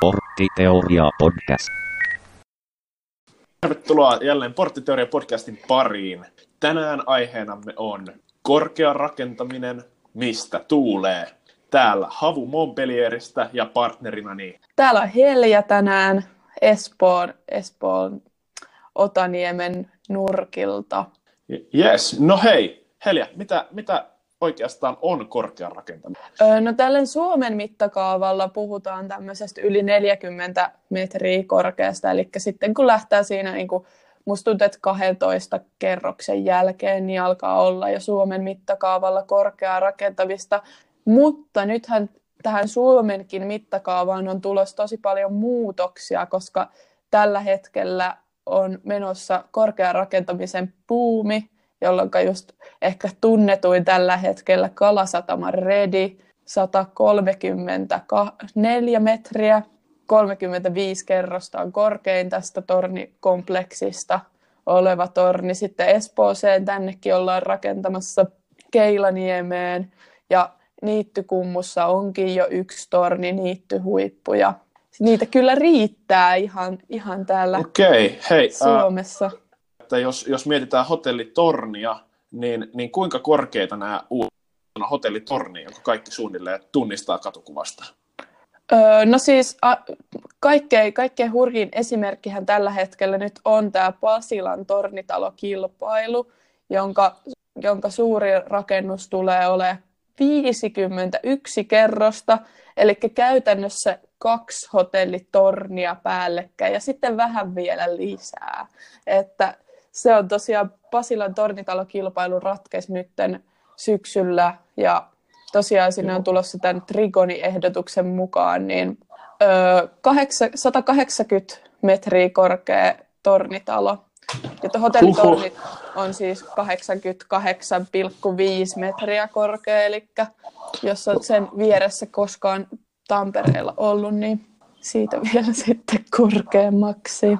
Porttiteoria podcast. Tervetuloa jälleen Porttiteoria podcastin pariin. Tänään aiheenamme on korkea rakentaminen, mistä tuulee. Täällä Havu Montpellieristä ja partnerina niin. Täällä on Helja tänään Espoon, Espoon Otaniemen nurkilta. Yes, no hei, Helja, mitä, mitä oikeastaan on korkea rakentaminen? No tällä Suomen mittakaavalla puhutaan tämmöisestä yli 40 metriä korkeasta, eli sitten kun lähtee siinä niin kuin musta tuntuu, että 12 kerroksen jälkeen niin alkaa olla jo Suomen mittakaavalla korkeaa rakentamista, mutta nythän tähän Suomenkin mittakaavaan on tulossa tosi paljon muutoksia, koska tällä hetkellä on menossa korkean rakentamisen puumi, jolloin just ehkä tunnetuin tällä hetkellä Kalasatama Redi, 134 metriä, 35 kerrosta on korkein tästä tornikompleksista oleva torni. Sitten Espooseen tännekin ollaan rakentamassa Keilaniemeen ja Niittykummussa onkin jo yksi torni, Niittyhuippu ja niitä kyllä riittää ihan, ihan täällä Okei, hei. Suomessa. Äh, että jos, jos mietitään hotellitornia, niin, niin kuinka korkeita nämä uudet hotellitorni, jonka kaikki suunnilleen tunnistaa katukuvasta? Öö, no siis a, kaikkein, kaikkein hurjin esimerkkihän tällä hetkellä nyt on tämä Pasilan tornitalokilpailu, jonka, jonka suuri rakennus tulee olemaan 51 kerrosta, eli käytännössä kaksi hotellitornia päällekkäin ja sitten vähän vielä lisää. Että se on tosiaan Pasilan tornitalokilpailun ratkes nytten syksyllä ja tosiaan sinne on tulossa tämän Trigoni-ehdotuksen mukaan, niin ö, 180 metriä korkea tornitalo. Ja hotellitornit on siis 88,5 metriä korkea, eli jos on sen vieressä koskaan Tampereella ollut, niin siitä vielä sitten korkeammaksi.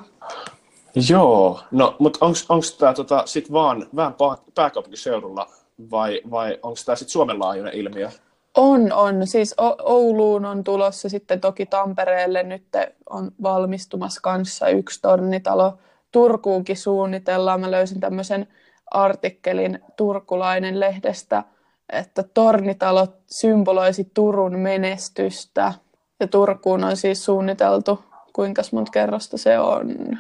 Joo, no mutta onko tämä tota, sitten vaan vähän pääkaupunkiseudulla vai, vai onko tämä sitten Suomen laajuinen ilmiö? On, on. Siis Ouluun on tulossa sitten toki Tampereelle nyt on valmistumassa kanssa yksi tornitalo. Turkuunkin suunnitellaan. Mä löysin tämmöisen artikkelin Turkulainen lehdestä, että tornitalo symboloisi Turun menestystä. Ja Turkuun on siis suunniteltu, kuinka monta kerrosta se on?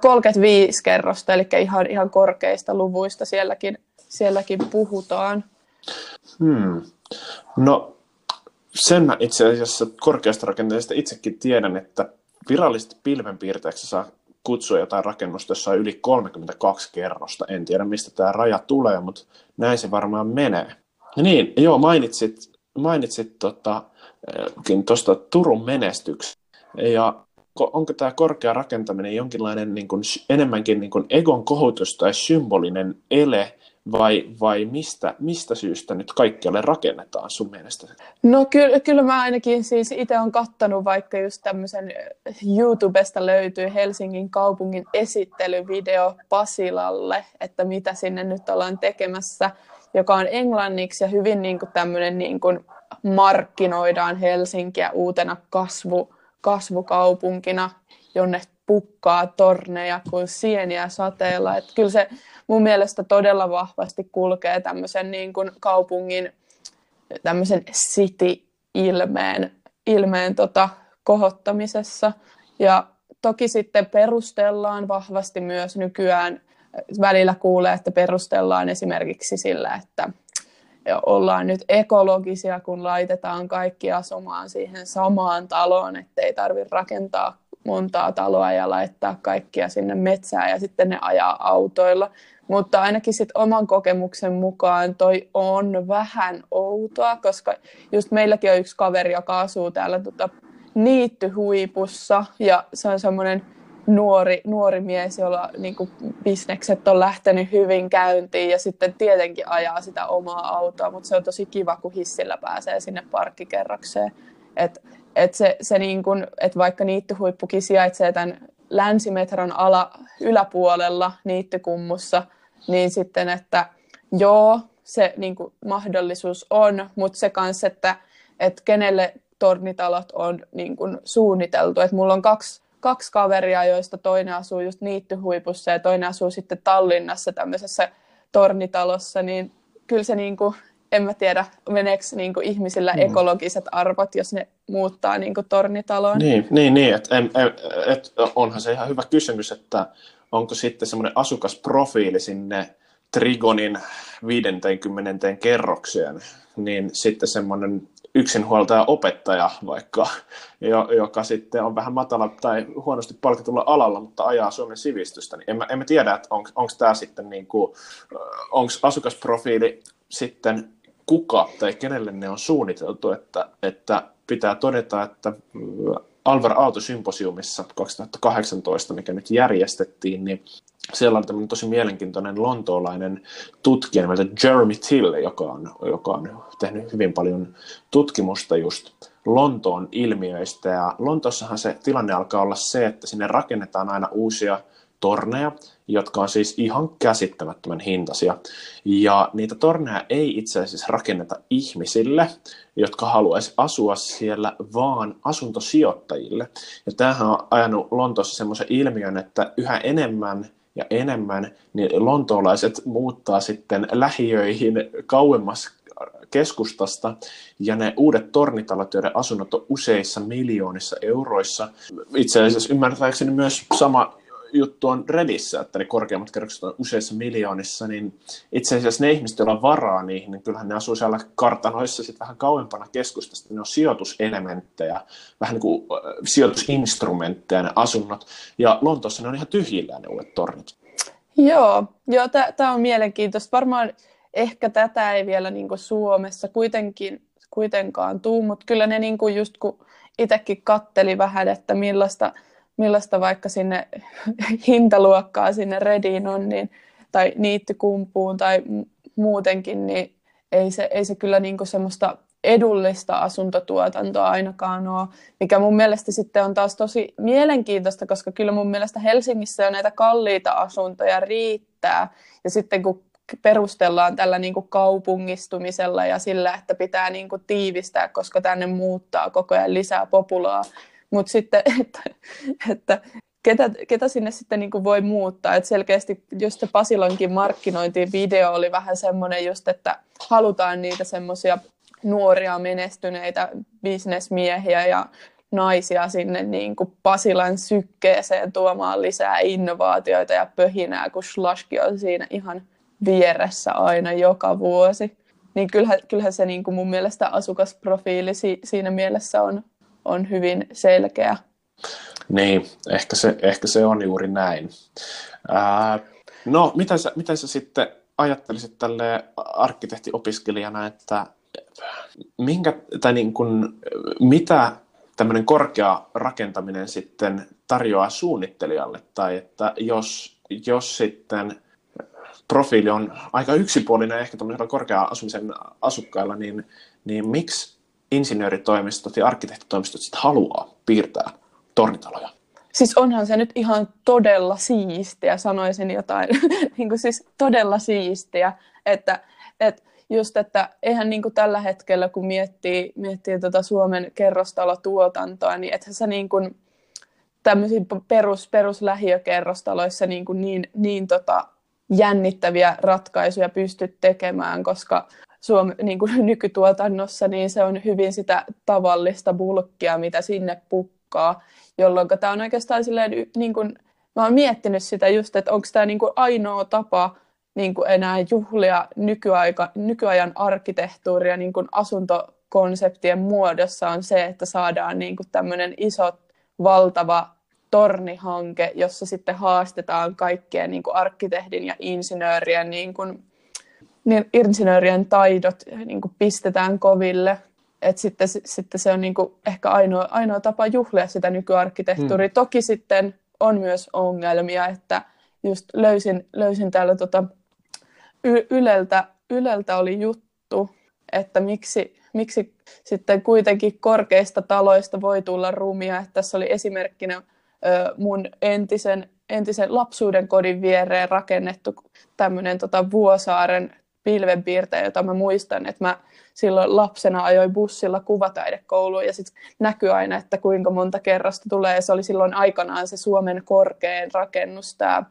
35 kerrosta, eli ihan, ihan korkeista luvuista sielläkin, sielläkin puhutaan. Hmm. No sen mä itse asiassa korkeasta rakenteesta itsekin tiedän, että virallisesti pilvenpiirteeksi saa kutsua jotain rakennusta, jossa on yli 32 kerrosta. En tiedä, mistä tämä raja tulee, mutta näin se varmaan menee. Ja niin, joo, mainitsit, mainitsit tota, tuosta Turun menestyksestä. Ja onko tämä korkea rakentaminen jonkinlainen niin kuin, enemmänkin niin kuin egon kohutus tai symbolinen ele, vai, vai mistä, mistä syystä nyt kaikkialle rakennetaan sun mielestä? No kyllä, kyllä mä ainakin siis itse olen kattanut vaikka just tämmöisen YouTubesta löytyy Helsingin kaupungin esittelyvideo Pasilalle, että mitä sinne nyt ollaan tekemässä, joka on englanniksi ja hyvin niin kuin tämmöinen niin kuin markkinoidaan Helsinkiä uutena kasvu, kasvukaupunkina, jonne pukkaa torneja kuin sieniä sateella. Että kyllä se mun mielestä todella vahvasti kulkee tämmöisen niin kuin kaupungin tämmöisen city-ilmeen ilmeen tota, kohottamisessa. Ja toki sitten perustellaan vahvasti myös nykyään, välillä kuulee, että perustellaan esimerkiksi sillä, että ollaan nyt ekologisia, kun laitetaan kaikki asumaan siihen samaan taloon, ettei tarvitse rakentaa montaa taloa ja laittaa kaikkia sinne metsään ja sitten ne ajaa autoilla. Mutta ainakin sit oman kokemuksen mukaan toi on vähän outoa, koska just meilläkin on yksi kaveri, joka asuu täällä tota, niittyhuipussa ja se on semmoinen nuori, nuori mies, jolla niin kuin, bisnekset on lähtenyt hyvin käyntiin ja sitten tietenkin ajaa sitä omaa autoa, mutta se on tosi kiva, kun hissillä pääsee sinne parkkikerrokseen. Et, et se, se niin kun, et vaikka niittyhuippukin sijaitsee tämän länsimetron ala, yläpuolella niittykummussa, niin sitten, että joo, se niin kuin, mahdollisuus on, mutta se kanssa, että, että kenelle tornitalot on niin kuin suunniteltu. Et mulla on kaksi, kaksi kaveria, joista toinen asuu just niittyhuipussa ja toinen asuu sitten Tallinnassa tämmöisessä tornitalossa, niin kyllä se niin kuin, en mä tiedä, meneekö niin kuin ihmisillä mm. ekologiset arvot, jos ne muuttaa niin kuin tornitaloon. Niin, niin, niin että et, et, onhan se ihan hyvä kysymys, että onko sitten semmoinen asukasprofiili sinne Trigonin 50 kerrokseen, niin sitten semmoinen yksinhuoltaja opettaja vaikka, joka sitten on vähän matala tai huonosti palkitulla alalla, mutta ajaa Suomen sivistystä, niin en en tiedä, että on, onko tämä sitten niin kuin, onko asukasprofiili sitten kuka tai kenelle ne on suunniteltu, että, että pitää todeta, että Alvar Aalto-symposiumissa 2018, mikä nyt järjestettiin, niin siellä on tämmöinen tosi mielenkiintoinen lontoolainen tutkija nimeltä Jeremy Till, joka on, joka on tehnyt hyvin paljon tutkimusta just Lontoon ilmiöistä. Ja Lontoossahan se tilanne alkaa olla se, että sinne rakennetaan aina uusia torneja, jotka on siis ihan käsittämättömän hintaisia. Ja niitä torneja ei itse asiassa rakenneta ihmisille, jotka haluaisi asua siellä, vaan asuntosijoittajille. Ja tämähän on ajanut Lontoossa semmoisen ilmiön, että yhä enemmän ja enemmän niin lontoolaiset muuttaa sitten lähiöihin kauemmas keskustasta, ja ne uudet tornitalot, joiden asunnot on useissa miljoonissa euroissa. Itse asiassa ymmärtääkseni myös sama juttu on Redissä, että ne korkeammat kerrokset on useissa miljoonissa, niin itse asiassa ne ihmiset, joilla on varaa niihin, niin kyllähän ne asuu siellä kartanoissa sitten vähän kauempana keskustasta. Ne on sijoituselementtejä, vähän niin kuin sijoitusinstrumentteja ne asunnot. Ja Lontoossa ne on ihan tyhjillään ne uudet tornit. Joo, joo tämä on mielenkiintoista. Varmaan ehkä tätä ei vielä niin Suomessa kuitenkin, kuitenkaan tuu, mutta kyllä ne niin kuin just kun itsekin katteli vähän, että millaista – millaista vaikka sinne hintaluokkaa sinne Rediin on, niin, tai niittykumpuun tai muutenkin, niin ei se, ei se kyllä niinku semmoista edullista asuntotuotantoa ainakaan ole, mikä mun mielestä sitten on taas tosi mielenkiintoista, koska kyllä mun mielestä Helsingissä jo näitä kalliita asuntoja riittää, ja sitten kun perustellaan tällä niin kuin kaupungistumisella ja sillä, että pitää niin kuin tiivistää, koska tänne muuttaa koko ajan lisää populaa, mutta sitten, että, että ketä, ketä sinne sitten niin kuin voi muuttaa. Et selkeästi just se Pasilankin markkinointivideo oli vähän semmoinen just, että halutaan niitä semmoisia nuoria menestyneitä bisnesmiehiä ja naisia sinne niin kuin Pasilan sykkeeseen tuomaan lisää innovaatioita ja pöhinää, kun Slashki on siinä ihan vieressä aina joka vuosi. Niin kyllähän, kyllähän se niin kuin mun mielestä asukasprofiili si, siinä mielessä on, on hyvin selkeä. Niin, ehkä se, ehkä se on juuri näin. Ää, no, mitä sä, mitä sä sitten ajattelisit tälle arkkitehtiopiskelijana, että minkä, tai niin kun, mitä tämmöinen korkea rakentaminen sitten tarjoaa suunnittelijalle, tai että jos, jos sitten profiili on aika yksipuolinen ehkä tämmöisellä korkea asumisen asukkailla, niin, niin miksi insinööritoimistot ja arkkitehtitoimistot sitten haluaa piirtää tornitaloja. Siis onhan se nyt ihan todella siistiä, sanoisin jotain, niin kuin siis todella siistiä, että, että just, että eihän niin kuin tällä hetkellä, kun miettii, miettii tuota Suomen kerrostalotuotantoa, niin ethän sä niin kuin tämmöisiin perus, peruslähiökerrostaloissa niin, kuin niin, niin tota jännittäviä ratkaisuja pystyt tekemään, koska Suom- niin kuin nykytuotannossa, niin se on hyvin sitä tavallista bulkkia, mitä sinne pukkaa, jolloin tämä on oikeastaan silleen, niin kuin, mä oon miettinyt sitä just, että onko tämä niin kuin ainoa tapa niin kuin enää juhlia nykyaika, nykyajan arkkitehtuuria niin kuin asuntokonseptien muodossa on se, että saadaan niin kuin tämmöinen iso, valtava tornihanke, jossa sitten haastetaan kaikkien niin kuin arkkitehdin ja insinöörien niin kuin niin insinöörien taidot niin kuin pistetään koville. Et sitten, sitten se on niin kuin ehkä ainoa, ainoa tapa juhlia sitä nykyarkkitehtuuria. Hmm. Toki sitten on myös ongelmia, että just löysin, löysin täällä tota, y- Yleltä, Yleltä oli juttu, että miksi, miksi sitten kuitenkin korkeista taloista voi tulla rumia. Että tässä oli esimerkkinä ö, mun entisen, entisen lapsuuden kodin viereen rakennettu tämmöinen tota Vuosaaren pilvenpiirtäjä, jota mä muistan, että mä silloin lapsena ajoin bussilla kuvataidekouluun ja sitten näkyy aina, että kuinka monta kerrasta tulee. Se oli silloin aikanaan se Suomen korkein rakennus, tämä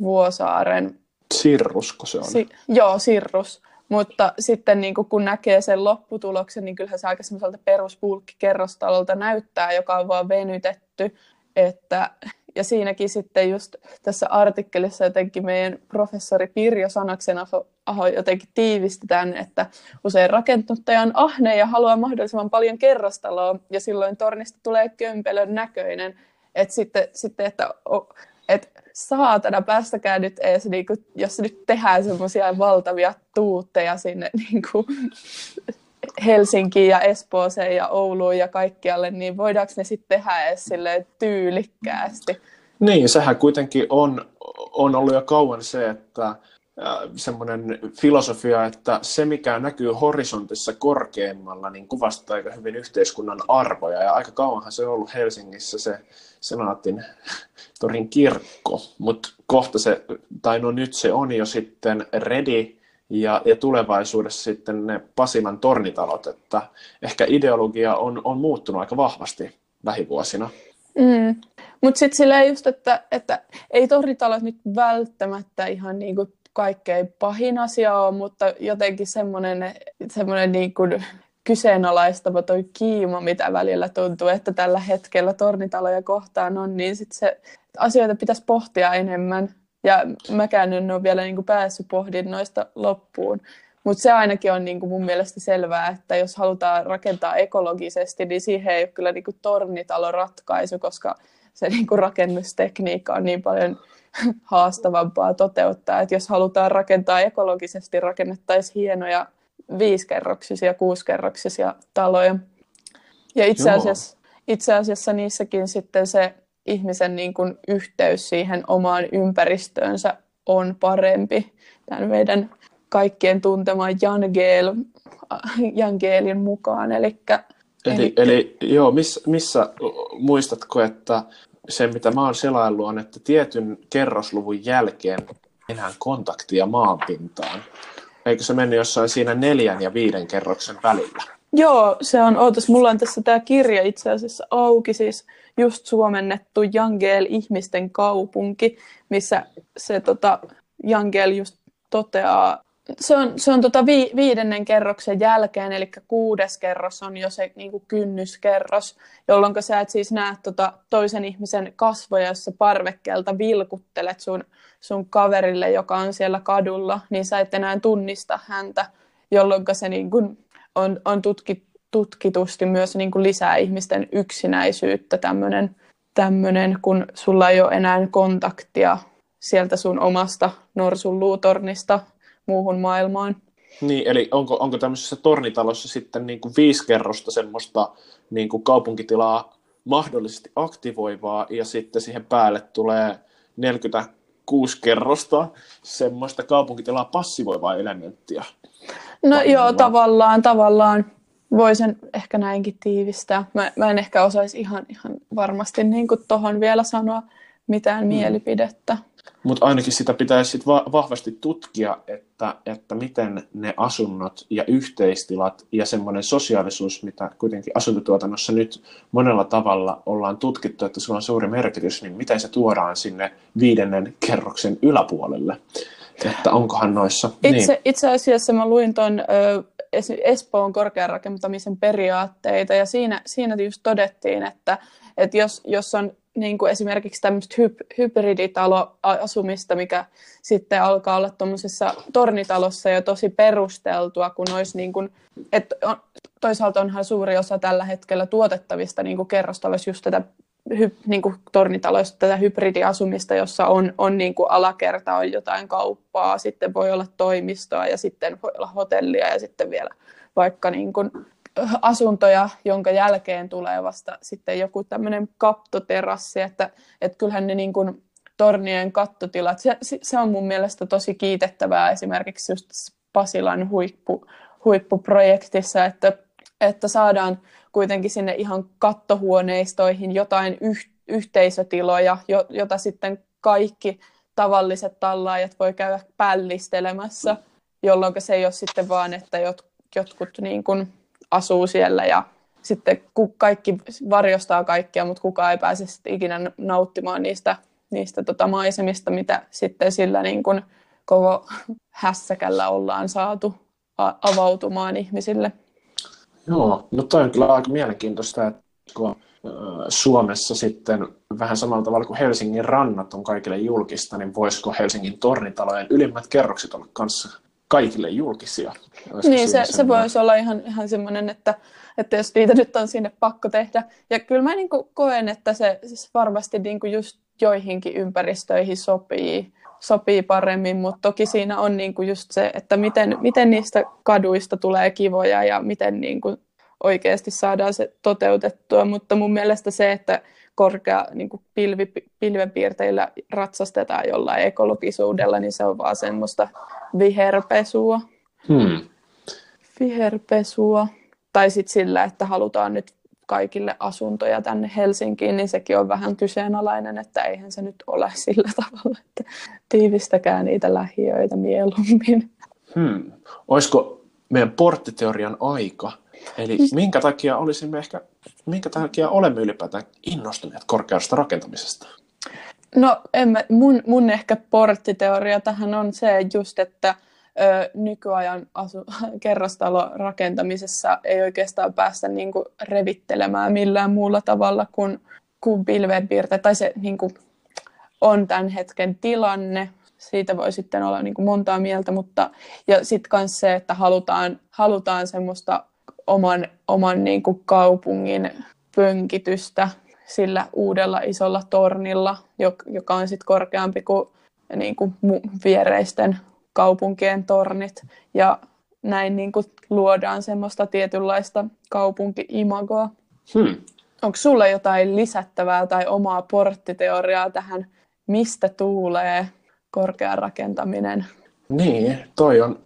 Vuosaaren... Sirrusko se on? Si- joo, Sirrus. Mutta sitten niin kun näkee sen lopputuloksen, niin kyllähän se aika semmoiselta peruspulkkikerrostalolta näyttää, joka on vaan venytetty. Että, ja siinäkin sitten just tässä artikkelissa jotenkin meidän professori Pirjo Sanaksen Aho jotenkin tiivisti tämän, että usein rakennuttaja on ahne ja haluaa mahdollisimman paljon kerrostaloa, ja silloin tornista tulee kömpelön näköinen. Että sitten, sitten että, että saatana, päästäkää nyt edes, niin kuin, jos nyt tehdään semmoisia valtavia tuutteja sinne niin kuin, Helsinkiin ja Espooseen ja Ouluun ja kaikkialle, niin voidaanko ne sitten tehdä edes tyylikkäästi? Niin, sehän kuitenkin on, on ollut jo kauan se, että semmoinen filosofia, että se mikä näkyy horisontissa korkeammalla, niin kuvastaa aika hyvin yhteiskunnan arvoja. Ja aika kauanhan se on ollut Helsingissä se senaatin torin kirkko, mutta kohta se, tai no nyt se on jo sitten ready, ja, ja tulevaisuudessa sitten ne Pasilan tornitalot, että ehkä ideologia on, on muuttunut aika vahvasti lähivuosina. Mm. Mutta sitten silleen just, että, että ei tornitalot nyt välttämättä ihan niin kuin kaikkein pahin asia ole, mutta jotenkin semmoinen, semmoinen niin kuin kyseenalaistava toi kiima, mitä välillä tuntuu, että tällä hetkellä tornitaloja kohtaan on, niin sit se asioita pitäisi pohtia enemmän. Ja mäkään en ole vielä niin kuin päässyt pohdinnoista loppuun. Mutta se ainakin on niin kuin mun mielestä selvää, että jos halutaan rakentaa ekologisesti, niin siihen ei ole kyllä niin kuin tornitalo ratkaisu, koska se niin kuin rakennustekniikka on niin paljon haastavampaa toteuttaa. Että jos halutaan rakentaa ekologisesti, rakennettaisiin hienoja viisikerroksisia, kuusikerroksisia taloja. Ja itse asiassa, itse asiassa niissäkin sitten se ihmisen niin kuin yhteys siihen omaan ympäristöönsä on parempi. Tämän meidän kaikkien tuntema Jan, Geel, Jan Geelin mukaan. Elikkä, eli, eli, eli joo, miss, missä muistatko, että se mitä mä oon selaillut on, että tietyn kerrosluvun jälkeen enää kontaktia maanpintaan. Eikö se mennyt jossain siinä neljän ja viiden kerroksen välillä? Joo, se on, ootas, mulla on tässä tämä kirja itse asiassa auki, siis just suomennettu Jangel ihmisten kaupunki, missä se tota, Jangel just toteaa se on, se on tota vi, viidennen kerroksen jälkeen, eli kuudes kerros on jo se niin kuin kynnyskerros, jolloin sä et siis näe tota toisen ihmisen kasvoja, jos sä parvekkeelta vilkuttelet sun, sun kaverille, joka on siellä kadulla, niin sä et enää tunnista häntä, jolloin se niin kuin on, on tutki, tutkitusti myös niin kuin lisää ihmisten yksinäisyyttä, tämmöinen, tämmöinen, kun sulla ei ole enää kontaktia sieltä sun omasta norsun luutornista muuhun maailmaan. Niin, eli onko, onko tämmöisessä tornitalossa sitten niin kuin viisi kerrosta semmoista niin kuin kaupunkitilaa mahdollisesti aktivoivaa ja sitten siihen päälle tulee 46 kerrosta semmoista kaupunkitilaa passivoivaa elementtiä? No Pahimmillaan. joo, tavallaan, tavallaan voisin ehkä näinkin tiivistää. Mä, mä en ehkä osaisi ihan, ihan varmasti niin tuohon vielä sanoa mitään hmm. mielipidettä. Mutta ainakin sitä pitäisi sit va- vahvasti tutkia, että, että miten ne asunnot ja yhteistilat ja semmoinen sosiaalisuus, mitä kuitenkin asuntotuotannossa nyt monella tavalla ollaan tutkittu, että sillä on suuri merkitys, niin miten se tuodaan sinne viidennen kerroksen yläpuolelle. Että onkohan noissa... Itse, niin. itse asiassa mä luin tuon Espoon korkearakentamisen periaatteita ja siinä, siinä just todettiin, että, että jos, jos on niin kuin esimerkiksi tämmöistä hyb- hybriditaloasumista, mikä sitten alkaa olla tuommoisessa tornitalossa jo tosi perusteltua, kun olisi niin kuin, että on, toisaalta onhan suuri osa tällä hetkellä tuotettavista niin kuin kerrostaloissa just tätä hy, niin kuin tornitaloista tätä hybridiasumista, jossa on, on niin kuin alakerta, on jotain kauppaa, sitten voi olla toimistoa ja sitten voi olla hotellia ja sitten vielä vaikka niin kuin asuntoja, jonka jälkeen tulee vasta sitten joku tämmöinen kattoterassi, että, että kyllähän ne niin kuin tornien kattotilat, se, se on mun mielestä tosi kiitettävää esimerkiksi just Pasilan huippu, huippuprojektissa, että, että saadaan kuitenkin sinne ihan kattohuoneistoihin jotain yh, yhteisötiloja, jo, jota sitten kaikki tavalliset tallaajat voi käydä pällistelemässä. jolloin se ei ole sitten vaan, että jot, jotkut niin kuin asuu siellä ja sitten kaikki varjostaa kaikkia, mutta kukaan ei pääse sitten ikinä nauttimaan niistä, niistä tota maisemista, mitä sitten sillä niin kuin koko hässäkällä ollaan saatu avautumaan ihmisille. Joo, no toi on kyllä aika mielenkiintoista, että kun Suomessa sitten vähän samalla tavalla kuin Helsingin rannat on kaikille julkista, niin voisiko Helsingin tornitalojen ylimmät kerrokset olla kanssa kaikille julkisia? Olisiko niin, se, se voisi olla ihan, ihan semmoinen, että, että jos niitä nyt on sinne pakko tehdä. Ja kyllä mä niin koen, että se siis varmasti niin just joihinkin ympäristöihin sopii, sopii paremmin, mutta toki siinä on niin kuin just se, että miten, miten niistä kaduista tulee kivoja ja miten niin kuin oikeasti saadaan se toteutettua, mutta mun mielestä se, että korkea niin kuin pilvi, pilvenpiirteillä ratsastetaan jollain ekologisuudella, niin se on vaan semmoista viherpesua. Hmm. Viherpesua. Tai sitten sillä, että halutaan nyt kaikille asuntoja tänne Helsinkiin, niin sekin on vähän kyseenalainen, että eihän se nyt ole sillä tavalla, että tiivistäkää niitä lähiöitä mieluummin. Hmm. Olisiko meidän porttiteorian aika? Eli minkä takia olisimme ehkä, minkä takia olemme ylipäätään innostuneet korkeasta rakentamisesta? No en mä, mun, mun ehkä porttiteoria tähän on se just, että ö, nykyajan asu, kerrostalo rakentamisessa ei oikeastaan päästä niinku revittelemään millään muulla tavalla kuin, kuin pilvenpiirte. Tai se niinku, on tämän hetken tilanne. Siitä voi sitten olla niinku montaa mieltä, mutta ja sitten myös se, että halutaan, halutaan semmoista oman, oman niin kuin kaupungin pönkitystä sillä uudella isolla tornilla, joka on sitten korkeampi kuin, niin kuin viereisten kaupunkien tornit. Ja näin niin kuin luodaan semmoista tietynlaista kaupunki-imagoa. Hmm. Onko sulla jotain lisättävää tai omaa porttiteoriaa tähän, mistä tuulee korkea rakentaminen? Niin, toi on,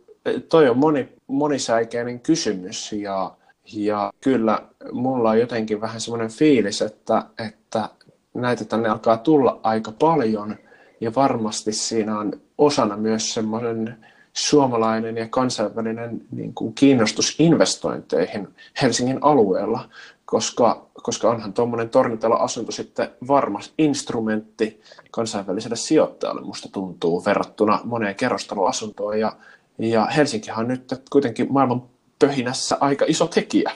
toi on moni, monisäikeinen kysymys ja, ja kyllä mulla on jotenkin vähän semmoinen fiilis, että, että näitä tänne alkaa tulla aika paljon ja varmasti siinä on osana myös semmoinen suomalainen ja kansainvälinen niin kuin kiinnostus investointeihin Helsingin alueella, koska, koska onhan tuommoinen tornitalo-asunto sitten varmas instrumentti kansainväliselle sijoittajalle, musta tuntuu, verrattuna moneen kerrostaloasuntoon. Ja, ja Helsinkihan on nyt kuitenkin maailman pöhinässä aika iso tekijä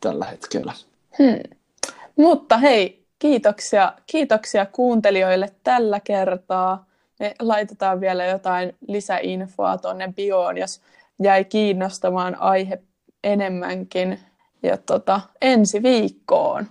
tällä hetkellä. Hmm. Mutta hei, kiitoksia, kiitoksia kuuntelijoille tällä kertaa. Me laitetaan vielä jotain lisäinfoa tuonne bioon, jos jäi kiinnostamaan aihe enemmänkin. Ja tota, ensi viikkoon.